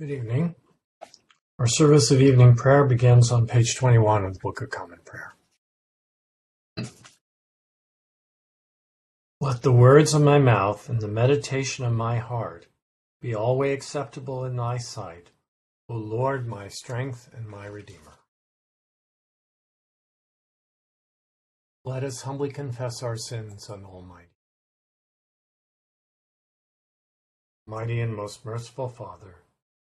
Good evening. Our service of evening prayer begins on page 21 of the Book of Common Prayer. Let the words of my mouth and the meditation of my heart be always acceptable in thy sight, O Lord, my strength and my Redeemer. Let us humbly confess our sins on Almighty. Mighty and most merciful Father,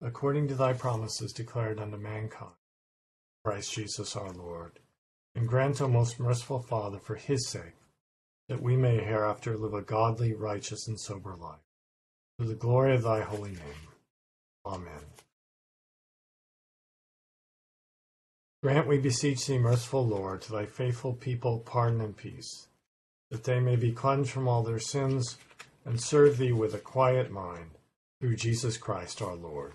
according to thy promises declared unto mankind, Christ Jesus our Lord. And grant, O most merciful Father, for his sake, that we may hereafter live a godly, righteous, and sober life, to the glory of thy holy name. Amen. Grant, we beseech thee, merciful Lord, to thy faithful people pardon and peace, that they may be cleansed from all their sins and serve thee with a quiet mind, through Jesus Christ our Lord.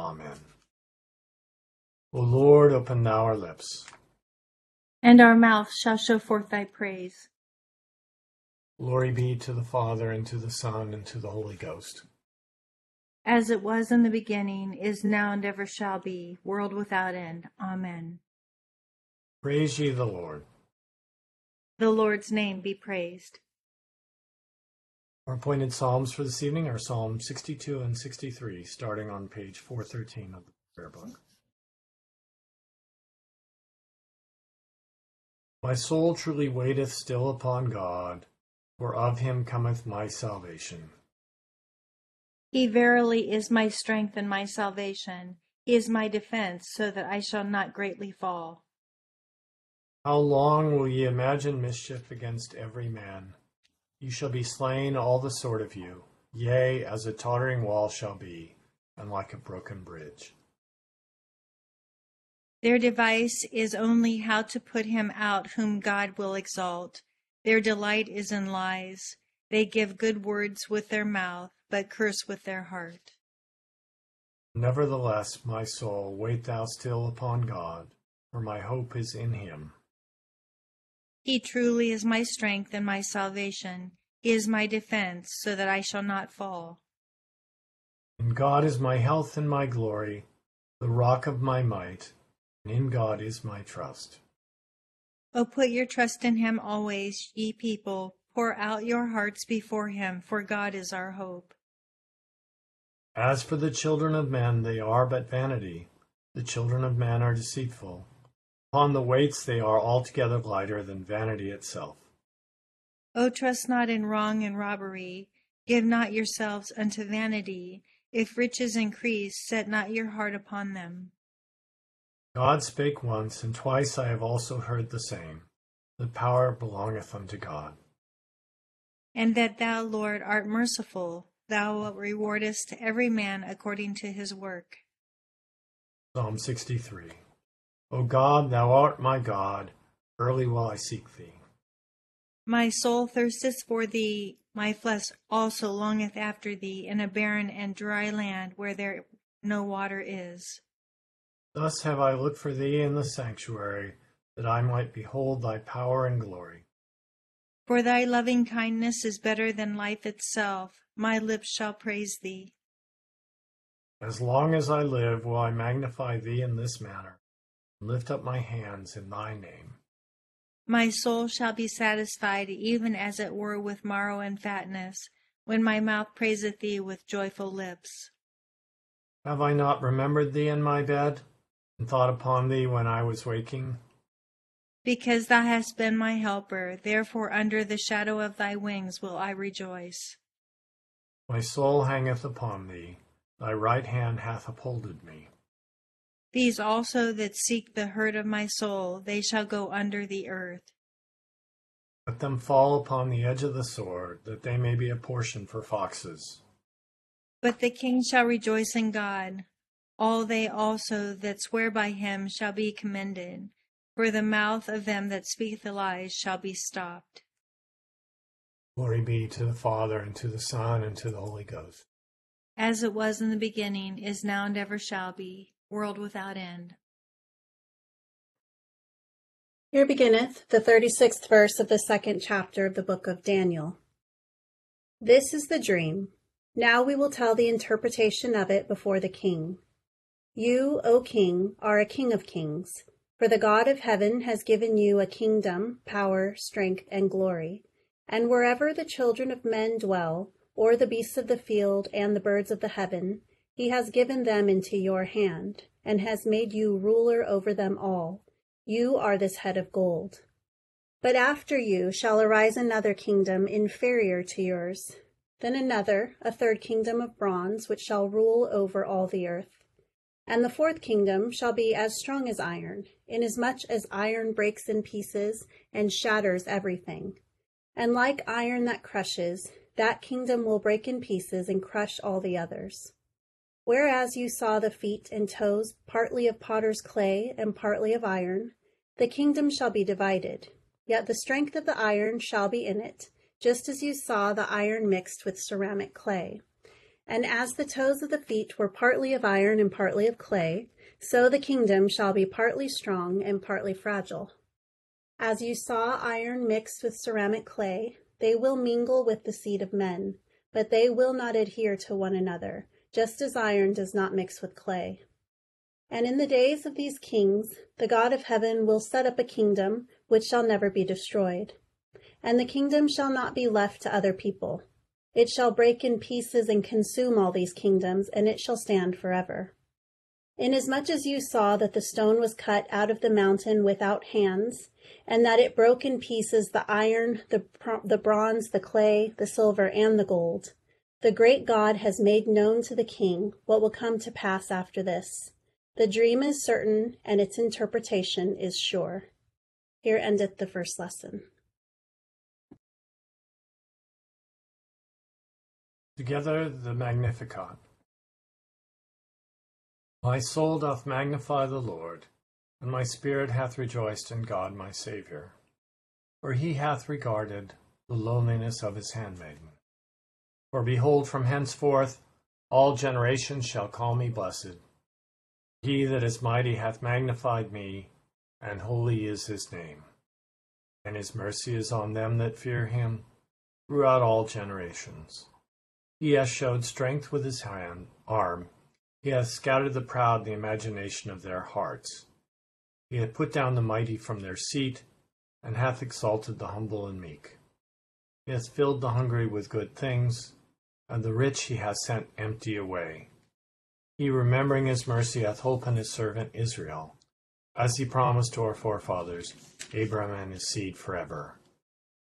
Amen. O Lord, open now our lips. And our mouth shall show forth thy praise. Glory be to the Father, and to the Son, and to the Holy Ghost. As it was in the beginning, is now, and ever shall be, world without end. Amen. Praise ye the Lord. The Lord's name be praised. Our appointed Psalms for this evening are Psalm 62 and 63, starting on page 413 of the prayer book. My soul truly waiteth still upon God, for of him cometh my salvation. He verily is my strength and my salvation. He is my defense, so that I shall not greatly fall. How long will ye imagine mischief against every man? You shall be slain all the sword of you, yea, as a tottering wall shall be, and like a broken bridge. Their device is only how to put him out whom God will exalt. Their delight is in lies. They give good words with their mouth, but curse with their heart. Nevertheless, my soul, wait thou still upon God, for my hope is in him. He truly is my strength and my salvation. He is my defense, so that I shall not fall. And God is my health and my glory, the rock of my might, and in God is my trust. O put your trust in him always, ye people. Pour out your hearts before him, for God is our hope. As for the children of men, they are but vanity. The children of man are deceitful. Upon the weights they are altogether lighter than vanity itself. O trust not in wrong and robbery. Give not yourselves unto vanity. If riches increase, set not your heart upon them. God spake once, and twice I have also heard the same. The power belongeth unto God. And that thou, Lord, art merciful, thou rewardest every man according to his work. Psalm 63 O God, thou art my God, early will I seek thee. My soul thirsteth for thee, my flesh also longeth after thee in a barren and dry land where there no water is. Thus have I looked for thee in the sanctuary, that I might behold thy power and glory. For thy loving kindness is better than life itself. My lips shall praise thee. As long as I live, will I magnify thee in this manner lift up my hands in thy name. My soul shall be satisfied, even as it were with marrow and fatness, when my mouth praiseth thee with joyful lips. Have I not remembered thee in my bed, and thought upon thee when I was waking? Because thou hast been my helper, therefore under the shadow of thy wings will I rejoice. My soul hangeth upon thee, thy right hand hath upholded me. These also that seek the hurt of my soul, they shall go under the earth. Let them fall upon the edge of the sword, that they may be a portion for foxes. But the king shall rejoice in God. All they also that swear by him shall be commended, for the mouth of them that speak the lies shall be stopped. Glory be to the Father, and to the Son, and to the Holy Ghost. As it was in the beginning, is now, and ever shall be, world without end. Here beginneth the thirty sixth verse of the second chapter of the book of Daniel. This is the dream. Now we will tell the interpretation of it before the king. You, O king, are a king of kings, for the God of heaven has given you a kingdom, power, strength, and glory. And wherever the children of men dwell, or the beasts of the field and the birds of the heaven, he has given them into your hand, and has made you ruler over them all. You are this head of gold. But after you shall arise another kingdom inferior to yours, then another, a third kingdom of bronze, which shall rule over all the earth. And the fourth kingdom shall be as strong as iron, inasmuch as iron breaks in pieces and shatters everything. And like iron that crushes, that kingdom will break in pieces and crush all the others. Whereas you saw the feet and toes partly of potter's clay and partly of iron, the kingdom shall be divided. Yet the strength of the iron shall be in it, just as you saw the iron mixed with ceramic clay. And as the toes of the feet were partly of iron and partly of clay, so the kingdom shall be partly strong and partly fragile. As you saw iron mixed with ceramic clay, they will mingle with the seed of men, but they will not adhere to one another, just as iron does not mix with clay. And in the days of these kings, the God of heaven will set up a kingdom which shall never be destroyed and the kingdom shall not be left to other people. It shall break in pieces and consume all these kingdoms, and it shall stand forever. Inasmuch as you saw that the stone was cut out of the mountain without hands, and that it broke in pieces the iron, the, the bronze, the clay, the silver, and the gold, the great God has made known to the king what will come to pass after this. The dream is certain, and its interpretation is sure. Here endeth the first lesson. Together the Magnificat. My soul doth magnify the Lord, and my spirit hath rejoiced in God my Saviour. For he hath regarded the lowliness of his handmaiden. For behold, from henceforth all generations shall call me blessed. He that is mighty hath magnified me, and holy is his name. And his mercy is on them that fear him throughout all generations. He hath showed strength with his hand, arm. He hath scattered the proud in the imagination of their hearts. He hath put down the mighty from their seat, and hath exalted the humble and meek. He hath filled the hungry with good things, and the rich he hath sent empty away. He, remembering his mercy, hath holpen his servant Israel, as he promised to our forefathers, Abraham and his seed forever.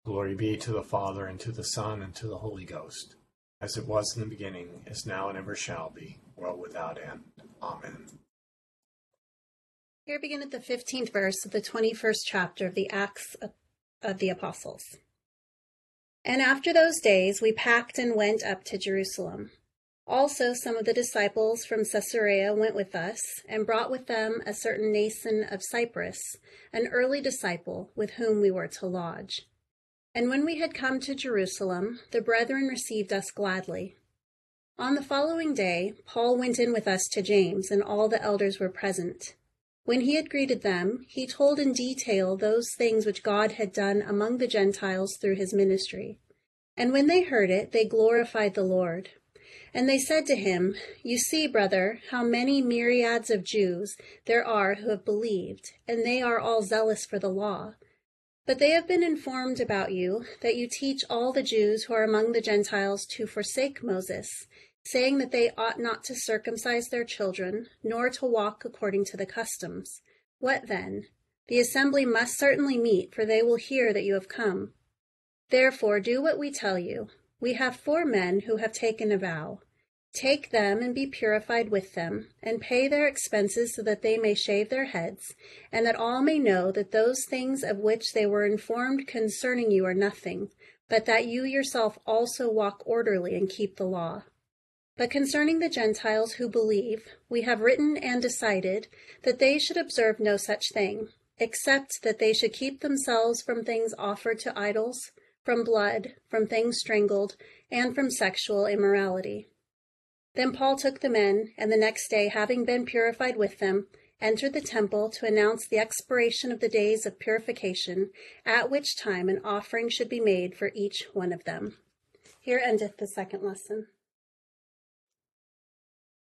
Glory be to the Father, and to the Son, and to the Holy Ghost as it was in the beginning, is now, and ever shall be, world without end. Amen. Here beginneth the 15th verse of the 21st chapter of the Acts of the Apostles. And after those days we packed and went up to Jerusalem. Also, some of the disciples from Caesarea went with us, and brought with them a certain Mnason of Cyprus, an early disciple, with whom we were to lodge. And when we had come to Jerusalem, the brethren received us gladly. On the following day, Paul went in with us to James, and all the elders were present. When he had greeted them, he told in detail those things which God had done among the Gentiles through his ministry. And when they heard it, they glorified the Lord. And they said to him, You see, brother, how many myriads of Jews there are who have believed, and they are all zealous for the law. But they have been informed about you that you teach all the Jews who are among the Gentiles to forsake Moses saying that they ought not to circumcise their children, nor to walk according to the customs. What then? The assembly must certainly meet, for they will hear that you have come. Therefore, do what we tell you. We have four men who have taken a vow. Take them and be purified with them, and pay their expenses so that they may shave their heads, and that all may know that those things of which they were informed concerning you are nothing, but that you yourself also walk orderly and keep the law. But concerning the Gentiles who believe, we have written and decided that they should observe no such thing, except that they should keep themselves from things offered to idols, from blood, from things strangled, and from sexual immorality. Then Paul took the men, and the next day, having been purified with them, entered the temple to announce the expiration of the days of purification, at which time an offering should be made for each one of them. Here endeth the second lesson.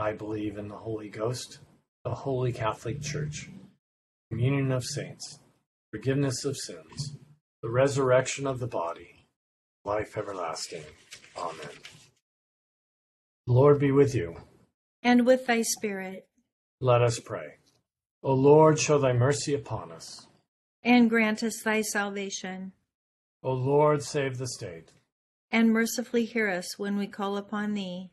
I believe in the Holy Ghost, the Holy Catholic Church, communion of saints, forgiveness of sins, the resurrection of the body, life everlasting. Amen. The Lord be with you. And with thy spirit. Let us pray. O Lord, show thy mercy upon us. And grant us thy salvation. O Lord, save the state. And mercifully hear us when we call upon thee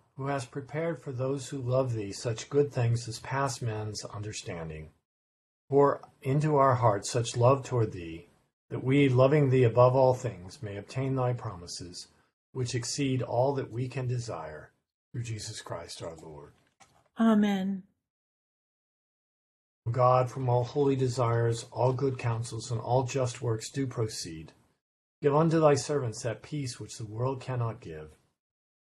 who hast prepared for those who love thee such good things as pass men's understanding. Pour into our hearts such love toward thee, that we, loving thee above all things, may obtain thy promises, which exceed all that we can desire, through Jesus Christ our Lord. Amen. God, from all holy desires, all good counsels, and all just works do proceed. Give unto thy servants that peace which the world cannot give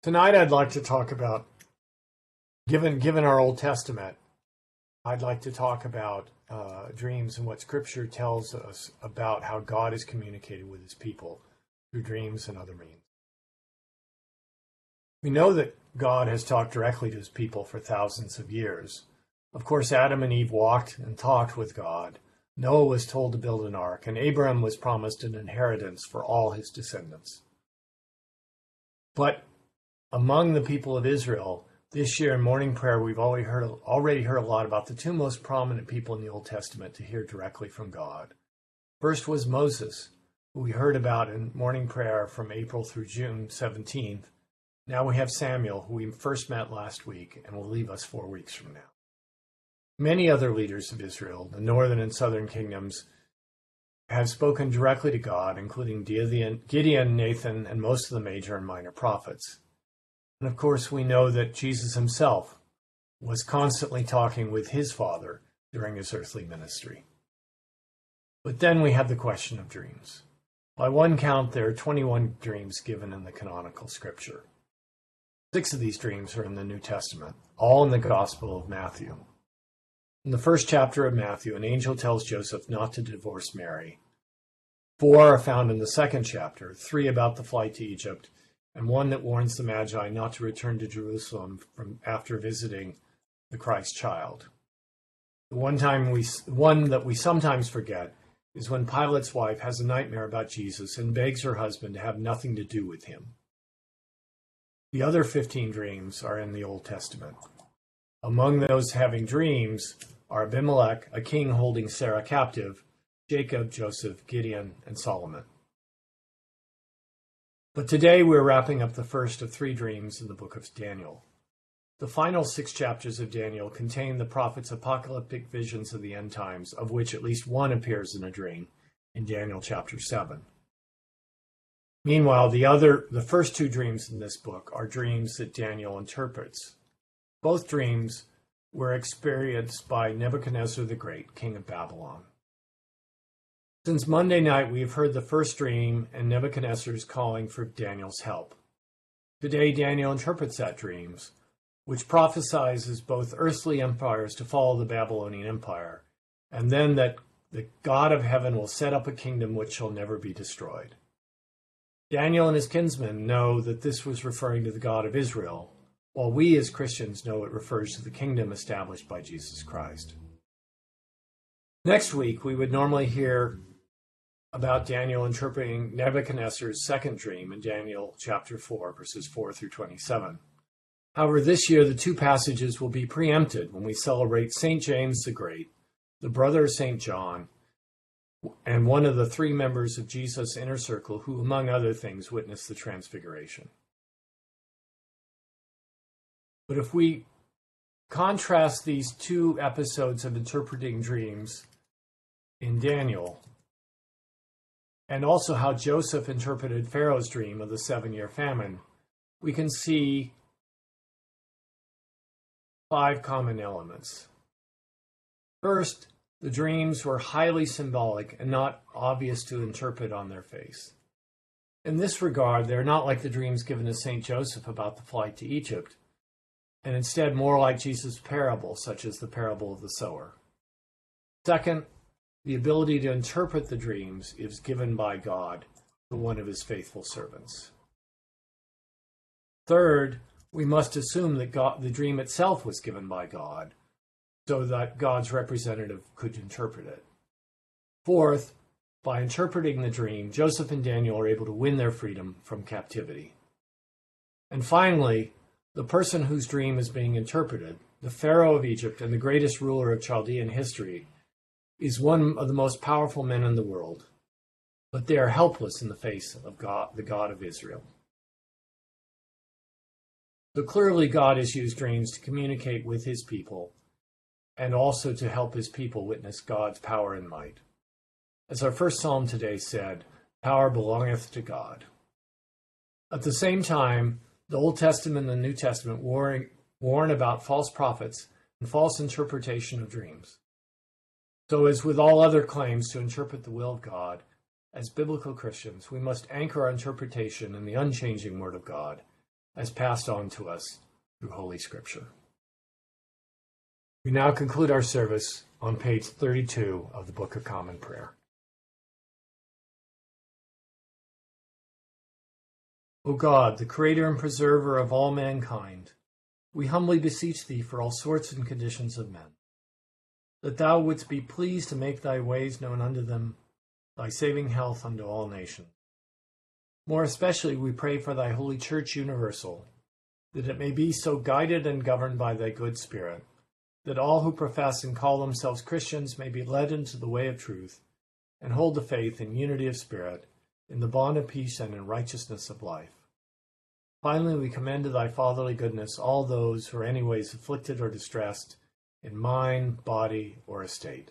Tonight, I'd like to talk about, given given our Old Testament, I'd like to talk about uh, dreams and what Scripture tells us about how God is communicated with His people through dreams and other means. We know that God has talked directly to His people for thousands of years. Of course, Adam and Eve walked and talked with God. Noah was told to build an ark, and Abraham was promised an inheritance for all his descendants. But among the people of Israel, this year in morning prayer, we've already heard, already heard a lot about the two most prominent people in the Old Testament to hear directly from God. First was Moses, who we heard about in morning prayer from April through June 17th. Now we have Samuel, who we first met last week and will leave us four weeks from now. Many other leaders of Israel, the northern and southern kingdoms, have spoken directly to God, including Gideon, Nathan, and most of the major and minor prophets. And of course, we know that Jesus himself was constantly talking with his father during his earthly ministry. But then we have the question of dreams. By one count, there are 21 dreams given in the canonical scripture. Six of these dreams are in the New Testament, all in the Gospel of Matthew. In the first chapter of Matthew, an angel tells Joseph not to divorce Mary. Four are found in the second chapter, three about the flight to Egypt, and one that warns the Magi not to return to Jerusalem from after visiting the Christ child. The one time we one that we sometimes forget is when Pilate's wife has a nightmare about Jesus and begs her husband to have nothing to do with him. The other 15 dreams are in the Old Testament. Among those having dreams are Abimelech, a king holding Sarah captive, Jacob, Joseph, Gideon, and Solomon. But today we're wrapping up the first of three dreams in the book of Daniel. The final six chapters of Daniel contain the prophet's apocalyptic visions of the end times, of which at least one appears in a dream in Daniel chapter 7. Meanwhile, the other the first two dreams in this book are dreams that Daniel interprets. Both dreams were experienced by Nebuchadnezzar the Great, king of Babylon. Since Monday night, we have heard the first dream and Nebuchadnezzar's calling for Daniel's help. Today, Daniel interprets that dreams, which prophesies both earthly empires to follow the Babylonian Empire, and then that the God of heaven will set up a kingdom which shall never be destroyed. Daniel and his kinsmen know that this was referring to the God of Israel, while we as Christians know it refers to the kingdom established by Jesus Christ. Next week, we would normally hear about Daniel interpreting Nebuchadnezzar's second dream in Daniel chapter 4, verses 4 through 27. However, this year the two passages will be preempted when we celebrate St. James the Great, the brother of St. John, and one of the three members of Jesus' inner circle who, among other things, witnessed the Transfiguration. But if we contrast these two episodes of interpreting dreams in Daniel, and also how Joseph interpreted Pharaoh's dream of the seven year famine, we can see five common elements. First, the dreams were highly symbolic and not obvious to interpret on their face. In this regard, they're not like the dreams given to St. Joseph about the flight to Egypt, and instead more like Jesus' parable, such as the parable of the sower. Second, the ability to interpret the dreams is given by God to one of his faithful servants. Third, we must assume that God, the dream itself was given by God, so that God's representative could interpret it. Fourth, by interpreting the dream, Joseph and Daniel are able to win their freedom from captivity. And finally, the person whose dream is being interpreted, the Pharaoh of Egypt and the greatest ruler of Chaldean history, is one of the most powerful men in the world, but they are helpless in the face of God, the God of Israel. So clearly, God has used dreams to communicate with his people and also to help his people witness God's power and might. As our first psalm today said, power belongeth to God. At the same time, the Old Testament and the New Testament warn, warn about false prophets and false interpretation of dreams. So, as with all other claims to interpret the will of God, as biblical Christians, we must anchor our interpretation in the unchanging Word of God as passed on to us through Holy Scripture. We now conclude our service on page 32 of the Book of Common Prayer. O God, the creator and preserver of all mankind, we humbly beseech thee for all sorts and conditions of men, that thou wouldst be pleased to make thy ways known unto them, thy saving health unto all nations. More especially we pray for thy holy church universal, that it may be so guided and governed by thy good spirit, that all who profess and call themselves Christians may be led into the way of truth, and hold the faith in unity of spirit, in the bond of peace and in righteousness of life. Finally, we commend to thy fatherly goodness all those who are anyways afflicted or distressed in mind, body, or estate.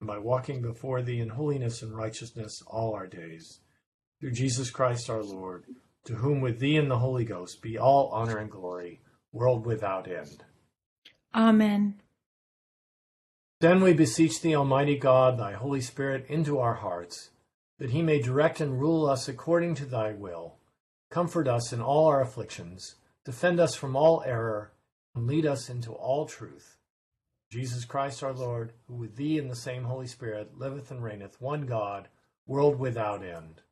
by walking before thee in holiness and righteousness all our days. Through Jesus Christ our Lord, to whom with thee and the Holy Ghost be all honor and glory, world without end. Amen. Then we beseech thee, Almighty God, thy Holy Spirit, into our hearts, that he may direct and rule us according to thy will, comfort us in all our afflictions, defend us from all error, and lead us into all truth. Jesus Christ our Lord, who with thee and the same Holy Spirit liveth and reigneth, one God, world without end.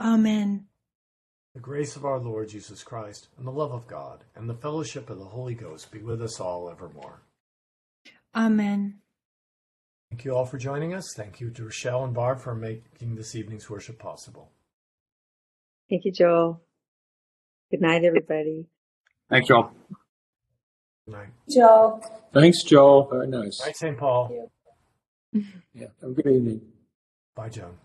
Amen. The grace of our Lord Jesus Christ, and the love of God, and the fellowship of the Holy Ghost be with us all evermore. Amen. Thank you all for joining us. Thank you to Rochelle and Barb for making this evening's worship possible. Thank you, Joel. Good night, everybody. Thanks, Joel. Good night. Joe. Thanks, Joel. Very nice. Night, St. Paul. Yeah. Have a good evening. Bye, Joan.